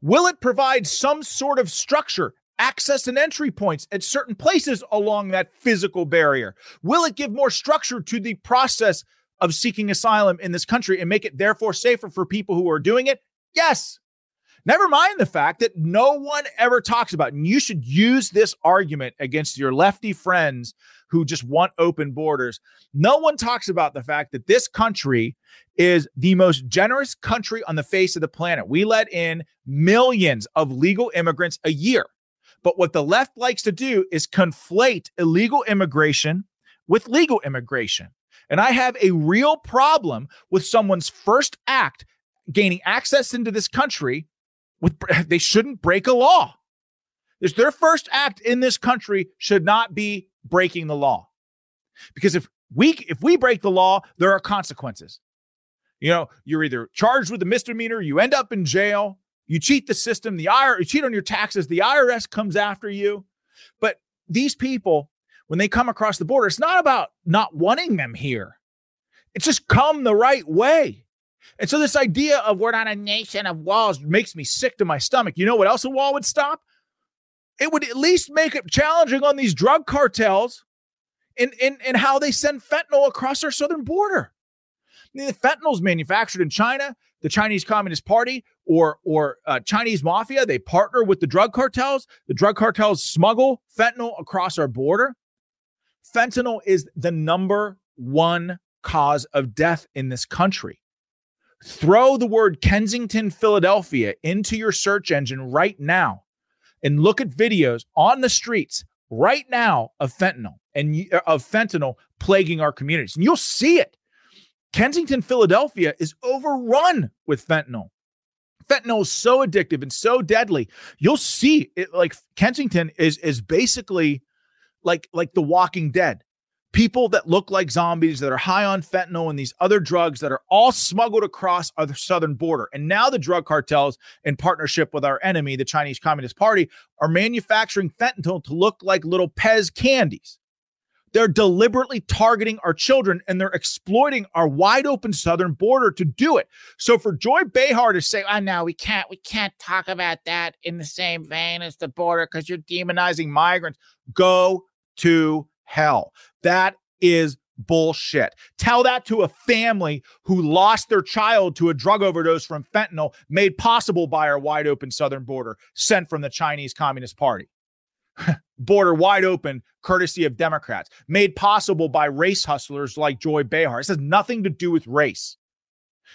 Will it provide some sort of structure access and entry points at certain places along that physical barrier? Will it give more structure to the process of seeking asylum in this country and make it therefore safer for people who are doing it? Yes. Never mind the fact that no one ever talks about, and you should use this argument against your lefty friends who just want open borders. No one talks about the fact that this country is the most generous country on the face of the planet. We let in millions of legal immigrants a year. But what the left likes to do is conflate illegal immigration with legal immigration. And I have a real problem with someone's first act gaining access into this country with they shouldn't break a law. There's their first act in this country should not be breaking the law. Because if we if we break the law, there are consequences. You know, you're either charged with a misdemeanor, you end up in jail, you cheat the system, the IRS, you cheat on your taxes, the IRS comes after you. But these people, when they come across the border, it's not about not wanting them here. It's just come the right way. And so this idea of we're not a nation of walls makes me sick to my stomach. You know what else a wall would stop? It would at least make it challenging on these drug cartels in, in, in how they send fentanyl across our southern border. I mean, the fentanyl is manufactured in China, the Chinese Communist Party, or or uh, Chinese mafia. They partner with the drug cartels. The drug cartels smuggle fentanyl across our border. Fentanyl is the number one cause of death in this country throw the word Kensington, Philadelphia into your search engine right now and look at videos on the streets right now of fentanyl and uh, of fentanyl plaguing our communities. And you'll see it. Kensington, Philadelphia is overrun with fentanyl. Fentanyl is so addictive and so deadly. You'll see it like Kensington is is basically like like the walking dead people that look like zombies that are high on fentanyl and these other drugs that are all smuggled across our southern border. And now the drug cartels, in partnership with our enemy, the Chinese Communist Party, are manufacturing fentanyl to look like little Pez candies. They're deliberately targeting our children and they're exploiting our wide open southern border to do it. So for Joy Behar to say, "Oh no, we can't, we can't talk about that in the same vein as the border because you're demonizing migrants," go to hell. That is bullshit. Tell that to a family who lost their child to a drug overdose from fentanyl made possible by our wide open southern border sent from the Chinese Communist Party. border wide open, courtesy of Democrats, made possible by race hustlers like Joy Behar. This has nothing to do with race.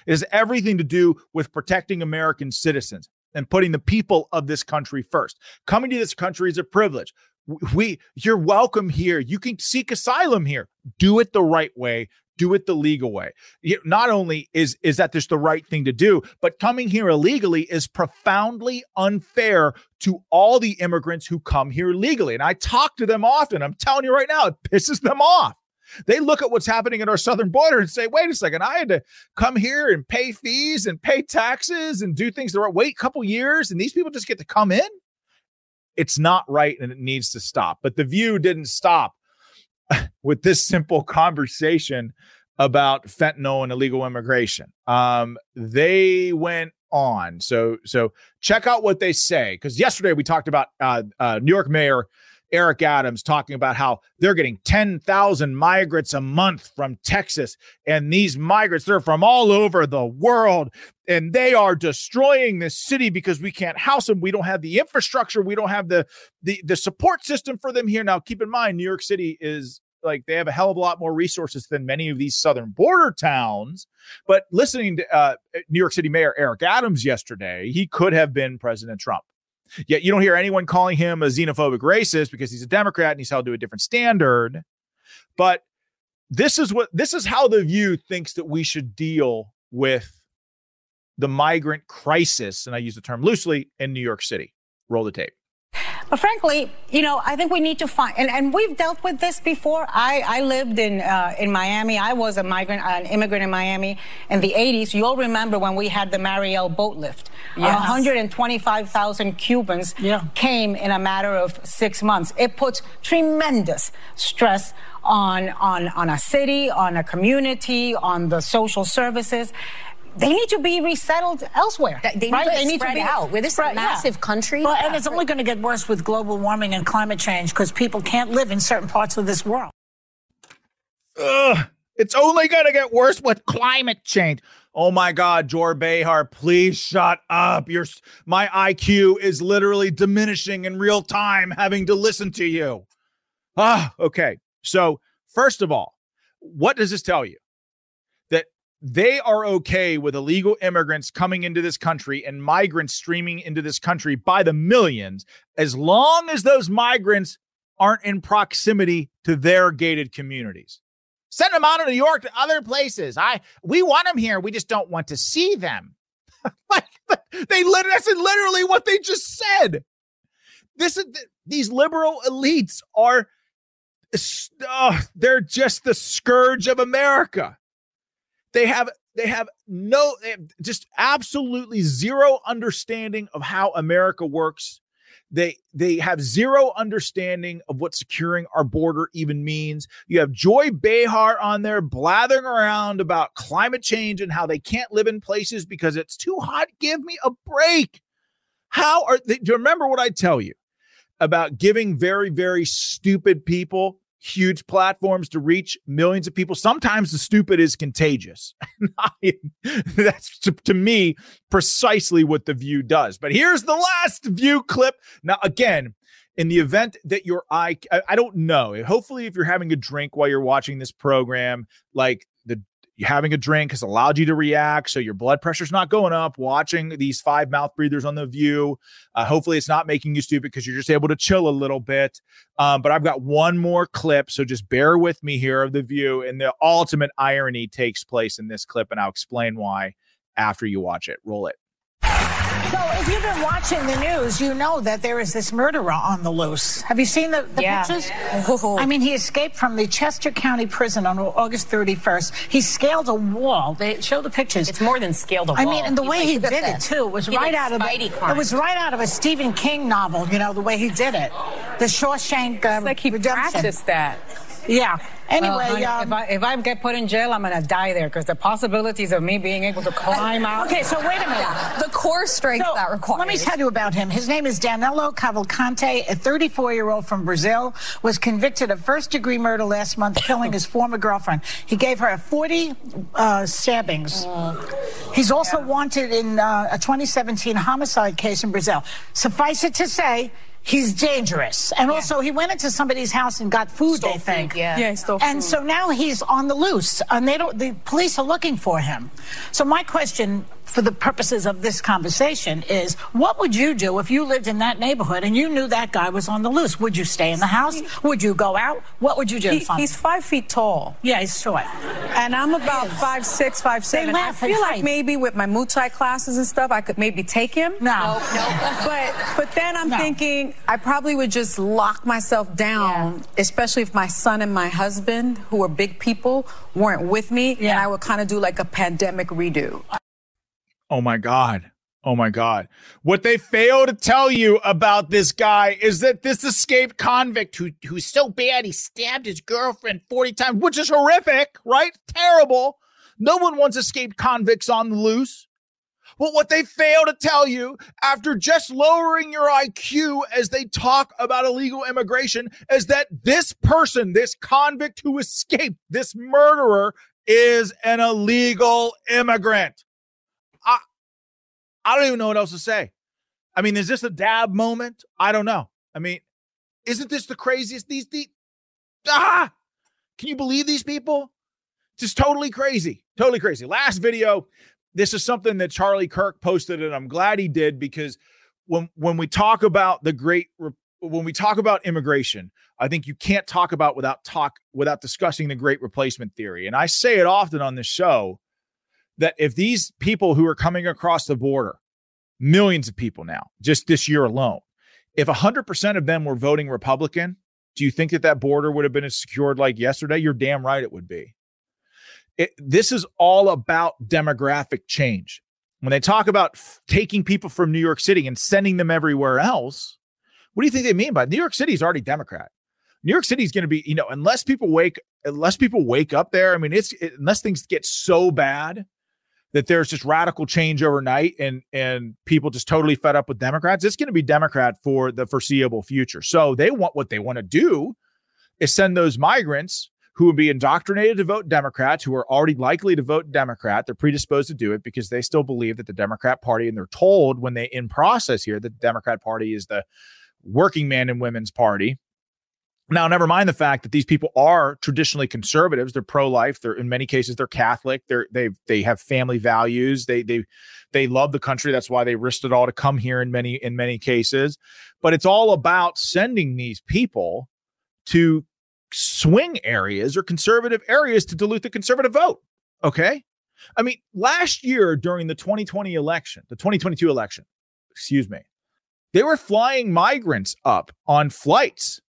It has everything to do with protecting American citizens and putting the people of this country first. Coming to this country is a privilege we you're welcome here. You can seek asylum here. Do it the right way. Do it the legal way. Not only is is that just the right thing to do but coming here illegally is profoundly unfair to all the immigrants who come here legally. And i talk to them often. I'm telling you right now it pisses them off. They look at what's happening at our southern border and say, wait a second, I had to come here and pay fees and pay taxes and do things the right wait a couple years, and these people just get to come in it's not right and it needs to stop. But the view didn't stop with this simple conversation about fentanyl and illegal immigration. Um, they went on. So so check out what they say because yesterday we talked about uh, uh, New York Mayor Eric Adams talking about how they're getting 10,000 migrants a month from Texas. And these migrants, they're from all over the world. And they are destroying this city because we can't house them. We don't have the infrastructure. We don't have the, the, the support system for them here. Now, keep in mind, New York City is like they have a hell of a lot more resources than many of these southern border towns. But listening to uh, New York City Mayor Eric Adams yesterday, he could have been President Trump. Yet you don't hear anyone calling him a xenophobic racist because he's a Democrat and he's held to a different standard. But this is what this is how the view thinks that we should deal with the migrant crisis, and I use the term loosely in New York City. Roll the tape. But frankly, you know, I think we need to find, and, and we've dealt with this before. I, I lived in uh, in Miami. I was a migrant, an immigrant in Miami in the 80s. You'll remember when we had the Mariel boat lift. Yes. 125,000 Cubans yeah. came in a matter of six months. It puts tremendous stress on, on, on a city, on a community, on the social services they need to be resettled elsewhere. They need right? to they need to be out. We're this spread, massive yeah. country. Well, and it's only going to get worse with global warming and climate change because people can't live in certain parts of this world. Ugh, it's only going to get worse with climate change. Oh my God, Jor Behar, please shut up. Your my IQ is literally diminishing in real time having to listen to you. Ah, okay. So, first of all, what does this tell you? They are okay with illegal immigrants coming into this country and migrants streaming into this country by the millions, as long as those migrants aren't in proximity to their gated communities. Send them out of New York to other places. I we want them here. We just don't want to see them. like they literally that's literally what they just said. This is these liberal elites are oh, they're just the scourge of America. They have they have no they have just absolutely zero understanding of how America works they they have zero understanding of what securing our border even means. You have Joy Behar on there blathering around about climate change and how they can't live in places because it's too hot. Give me a break. How are they? Do you remember what I tell you about giving very, very stupid people huge platforms to reach millions of people. Sometimes the stupid is contagious. That's to, to, me precisely what the view does. But here's the last view clip. Now, again, in the event that your eye, I, I don't know. Hopefully, if you're having a drink while you're watching this program, like having a drink has allowed you to react. So your blood pressure's not going up. Watching these five mouth breathers on the view uh, hopefully it's not making you stupid because you're just able to chill a little bit. Um, but i've got one more clip so just bear with me here of the view and the ultimate irony takes place in this clip and i'll explain why after you watch it. Roll it so, if you've been watching the news, you know that there is this murderer on the loose. Have you seen the, the yeah. pictures? Oh. I mean, he escaped from the Chester County Prison on August 31st. He scaled a wall. They show the pictures. It's more than scaled a wall. I mean, and the he way he did it too was he right out of the, it was right out of a Stephen King novel. You know, the way he did it, the Shawshank um, like he Redemption. practiced that. Yeah. Anyway, well, honey, um, if, I, if I get put in jail, I'm going to die there because the possibilities of me being able to climb out. Okay, so wait a minute. The core strength so, that requires. Let me tell you about him. His name is Danilo Cavalcante, a 34 year old from Brazil, was convicted of first degree murder last month, killing his former girlfriend. He gave her 40 uh, stabbings. Mm. He's also yeah. wanted in uh, a 2017 homicide case in Brazil. Suffice it to say, he's dangerous. And yeah. also, he went into somebody's house and got food. Stole they think, food, yeah, yeah, he stole and food. so now he's on the loose, and they don't. The police are looking for him. So my question for the purposes of this conversation is what would you do if you lived in that neighborhood and you knew that guy was on the loose? Would you stay in the house? Would you go out? What would you do? He, he's five feet tall. Yeah, he's short. And I'm about five six, five seven. I feel like maybe with my Muay Thai classes and stuff, I could maybe take him. No, no. no. but but then I'm no. thinking I probably would just lock myself down, yeah. especially if my son and my husband, who are big people, weren't with me, yeah. and I would kind of do like a pandemic redo. Oh my God. Oh my God. What they fail to tell you about this guy is that this escaped convict who who's so bad he stabbed his girlfriend 40 times, which is horrific, right? Terrible. No one wants escaped convicts on the loose. But what they fail to tell you after just lowering your IQ as they talk about illegal immigration is that this person, this convict who escaped, this murderer, is an illegal immigrant. I don't even know what else to say. I mean, is this a dab moment? I don't know. I mean, isn't this the craziest? These, the ah, can you believe these people? Just totally crazy, totally crazy. Last video, this is something that Charlie Kirk posted, and I'm glad he did because when when we talk about the great when we talk about immigration, I think you can't talk about without talk without discussing the great replacement theory. And I say it often on this show that if these people who are coming across the border, millions of people now, just this year alone, if 100% of them were voting Republican, do you think that that border would have been secured like yesterday? You're damn right it would be. It, this is all about demographic change. When they talk about f- taking people from New York City and sending them everywhere else, what do you think they mean by it? New York City is already Democrat. New York City is going to be, you know, unless people wake, unless people wake up there. I mean, it's it, unless things get so bad that there's just radical change overnight and and people just totally fed up with Democrats, it's going to be Democrat for the foreseeable future. So they want what they want to do is send those migrants who would be indoctrinated to vote Democrats, who are already likely to vote Democrat. They're predisposed to do it because they still believe that the Democrat Party, and they're told when they in process here that the Democrat Party is the working man and women's party. Now, never mind the fact that these people are traditionally conservatives. They're pro-life. They're in many cases they're Catholic. They're they they have family values. They they they love the country. That's why they risked it all to come here in many in many cases. But it's all about sending these people to swing areas or conservative areas to dilute the conservative vote. Okay. I mean, last year during the 2020 election, the 2022 election, excuse me, they were flying migrants up on flights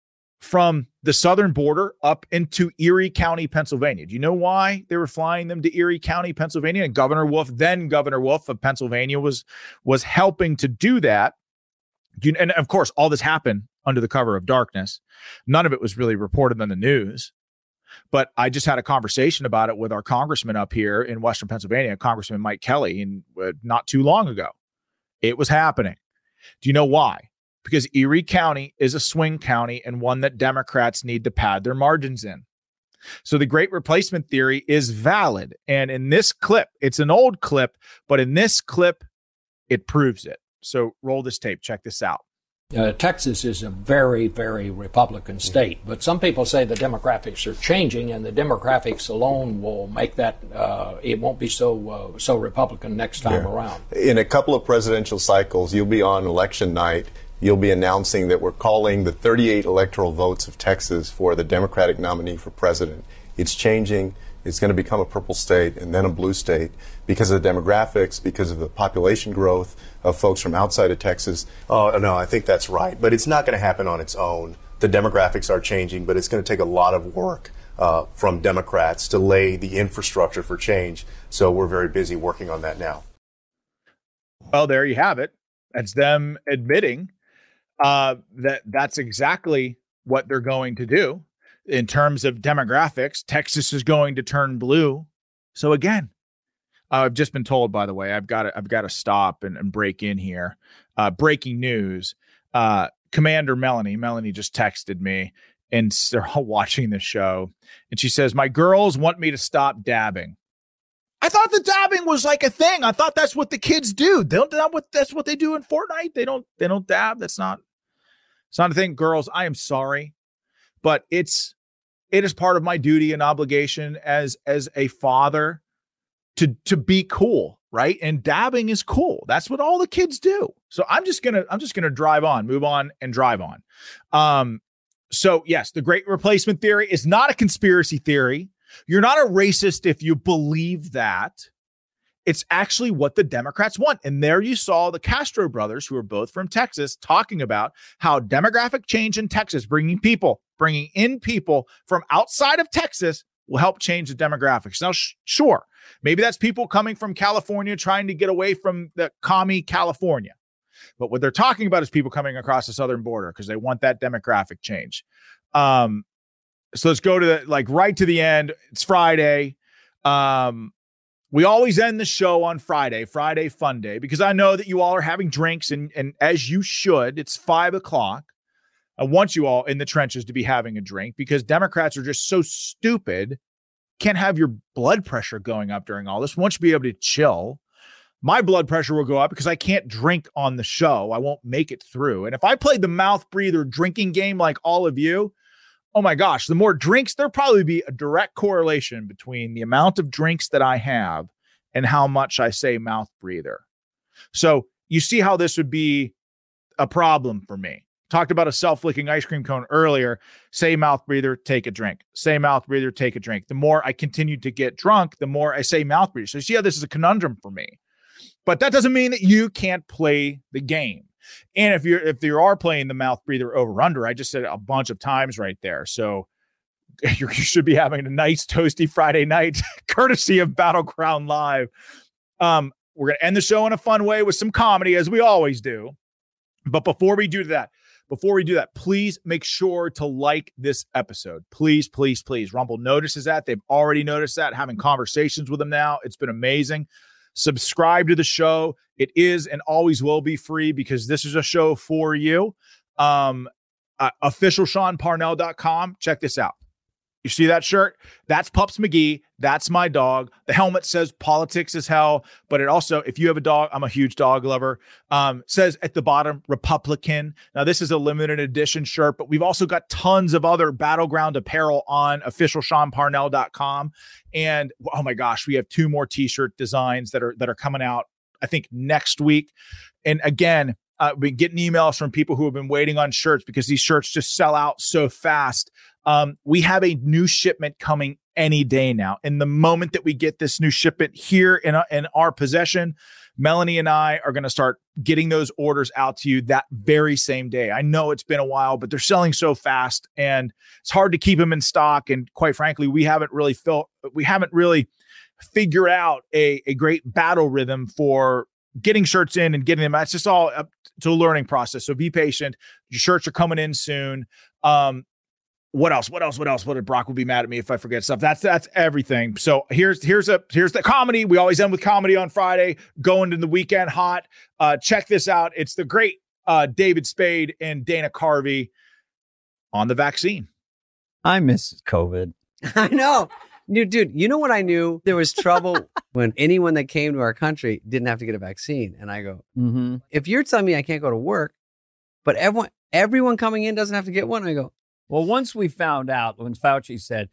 from the southern border up into Erie County, Pennsylvania. Do you know why they were flying them to Erie County, Pennsylvania? And Governor Wolf, then Governor Wolf of Pennsylvania, was was helping to do that. And of course, all this happened under the cover of darkness. None of it was really reported on the news. But I just had a conversation about it with our congressman up here in Western Pennsylvania, Congressman Mike Kelly, and uh, not too long ago. It was happening. Do you know why? Because Erie County is a swing county and one that Democrats need to pad their margins in. So the great replacement theory is valid. And in this clip, it's an old clip, but in this clip, it proves it. So roll this tape. Check this out. Uh, Texas is a very, very Republican state, but some people say the demographics are changing, and the demographics alone will make that uh, it won't be so uh, so Republican next time Yeah. around. In a couple of presidential cycles, you'll be on election night. You'll be announcing that we're calling the 38 electoral votes of Texas for the Democratic nominee for president. It's changing. It's going to become a purple state and then a blue state because of the demographics, because of the population growth of folks from outside of Texas. Oh, no, I think that's right. But it's not going to happen on its own. The demographics are changing, but it's going to take a lot of work uh, from Democrats to lay the infrastructure for change. So we're very busy working on that now. Well, there you have it. That's them admitting uh, that that's exactly what they're going to do in terms of demographics. Texas is going to turn blue. So again, I've just been told, by the way, I've got to, I've got to stop and, and break in here. Uh, breaking news: uh, Commander Melanie, Melanie just texted me, and they're all watching the show, and she says, "My girls want me to stop dabbing." I thought the dabbing was like a thing. I thought that's what the kids do. They don't what that's what they do in Fortnite. They don't they don't dab. That's not it's not a thing. Girls, I am sorry, but it's it is part of my duty and obligation as as a father to to be cool, right? And dabbing is cool. That's what all the kids do. So I'm just gonna I'm just gonna drive on, move on, and drive on. Um, so yes, the great replacement theory is not a conspiracy theory. You're not a racist if you believe that. It's actually what the Democrats want. And there you saw the Castro brothers, who are both from Texas, talking about how demographic change in Texas, bringing people, bringing in people from outside of Texas, will help change the demographics. Now, sh- sure, maybe that's people coming from California trying to get away from the commie California. But what they're talking about is people coming across the southern border because they want that demographic change. Um, so let's go to the like right to the end. It's Friday. Um, we always end the show on Friday, Friday Fun Day, because I know that you all are having drinks and and as you should. It's five o'clock. I want you all in the trenches to be having a drink because Democrats are just so stupid. Can't have your blood pressure going up during all this. Want you be able to chill. My blood pressure will go up because I can't drink on the show. I won't make it through. And if I played the mouth breather drinking game like all of you, oh my gosh, the more drinks, there'll probably be a direct correlation between the amount of drinks that I have and how much I say mouth breather. So you see how this would be a problem for me. Talked about a self licking ice cream cone earlier. Say mouth breather, take a drink. Say mouth breather, take a drink. The more I continue to get drunk, the more I say mouth breather. So you see how this is a conundrum for me. But that doesn't mean that you can't play the game. And if you're if you are playing the mouth breather over under, I just said a bunch of times right there. So you should be having a nice toasty Friday night, courtesy of Battleground Live. Um, we're gonna end the show in a fun way with some comedy, as we always do. But before we do that, before we do that, please make sure to like this episode. Please, please, please. Rumble notices that. They've already noticed that, having conversations with them now. It's been amazing. Subscribe to the show. It is and always will be free because this is a show for you. Um, uh, official SeanParnell.com. Check this out. You see that shirt? That's Pups McGee. That's my dog. The helmet says politics is hell, but it also, if you have a dog, I'm a huge dog lover, um, says at the bottom, Republican. Now, this is a limited edition shirt, but we've also got tons of other battleground apparel on officialseanparnell.com. And oh my gosh, we have two more t-shirt designs that are that are coming out, I think, next week. And again, uh, been getting emails from people who have been waiting on shirts because these shirts just sell out so fast. Um, we have a new shipment coming any day now. And the moment that we get this new shipment here in, in our possession, Melanie and I are going to start getting those orders out to you that very same day. I know it's been a while, but they're selling so fast and it's hard to keep them in stock. And quite frankly, we haven't really felt, we haven't really figured out a, a great battle rhythm for getting shirts in and getting them. out. It's just all up to a learning process. So be patient. Your shirts are coming in soon. Um, what else? What else? What else? What did Brock would be mad at me if I forget stuff? That's that's everything. So here's here's a here's the comedy. We always end with comedy on Friday, going to the weekend hot. Uh, check this out. It's the great uh, David Spade and Dana Carvey on the vaccine. I miss COVID. I know. Dude, dude, you know what I knew? There was trouble when anyone that came to our country didn't have to get a vaccine. And I go, Mm-hmm. if you're telling me I can't go to work, but everyone everyone coming in doesn't have to get one, I go, Well, once we found out when Fauci said,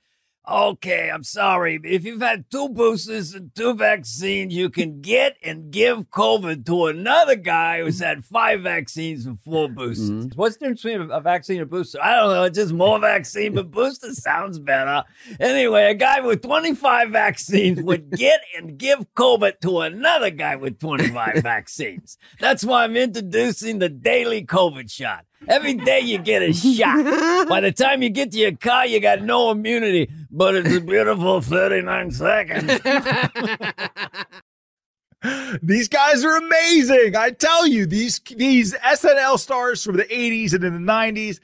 okay, I'm sorry, if you've had two boosters and two vaccines, you can get and give COVID to another guy who's had five vaccines and four boosters. Mm-hmm. What's the difference between a vaccine and a booster? I don't know. It's just more vaccine, but booster sounds better. Anyway, a guy with 25 vaccines would get and give COVID to another guy with 25 vaccines. That's why I'm introducing the daily COVID shot. Every day you get a shot. By the time you get to your car, you got no immunity, but it's a beautiful 39 seconds. These guys are amazing. I tell you, these these SNL stars from the 80s and in the 90s,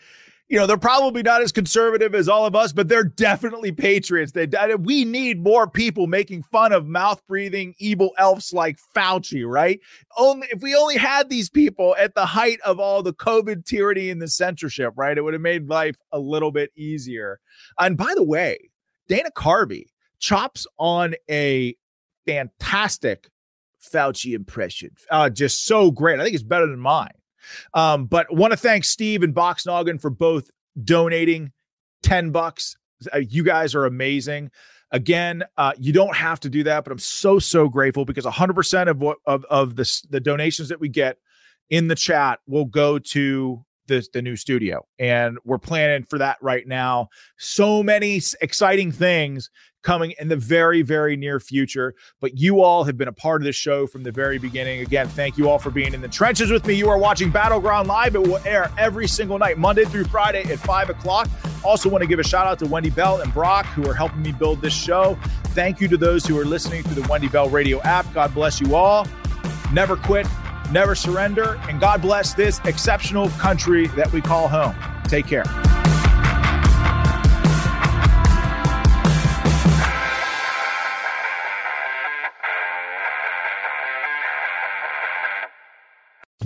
you know, they're probably not as conservative as all of us, but they're definitely patriots. They we need more people making fun of mouth breathing evil elves like Fauci, right? Only if we only had these people at the height of all the COVID tyranny and the censorship, right? It would have made life a little bit easier. And by the way, Dana Carvey chops on a fantastic Fauci impression. Uh, just so great. I think it's better than mine. Um, but want to thank Steve and Box Noggin for both donating 10 bucks. Uh, you guys are amazing. Again, uh, you don't have to do that, but I'm so, so grateful because 100% of what of, of the, the donations that we get in the chat will go to the, the new studio. And we're planning for that right now. So many exciting things coming in the very, very near future. But you all have been a part of this show from the very beginning. Again, thank you all for being in the trenches with me. You are watching Battleground Live. It will air every single night, Monday through Friday at 5 o'clock. Also, want to give a shout out to Wendy Bell and Brock, who are helping me build this show. Thank you to those who are listening through the Wendy Bell radio app. God bless you all. Never quit, never surrender, and God bless this exceptional country that we call home. Take care.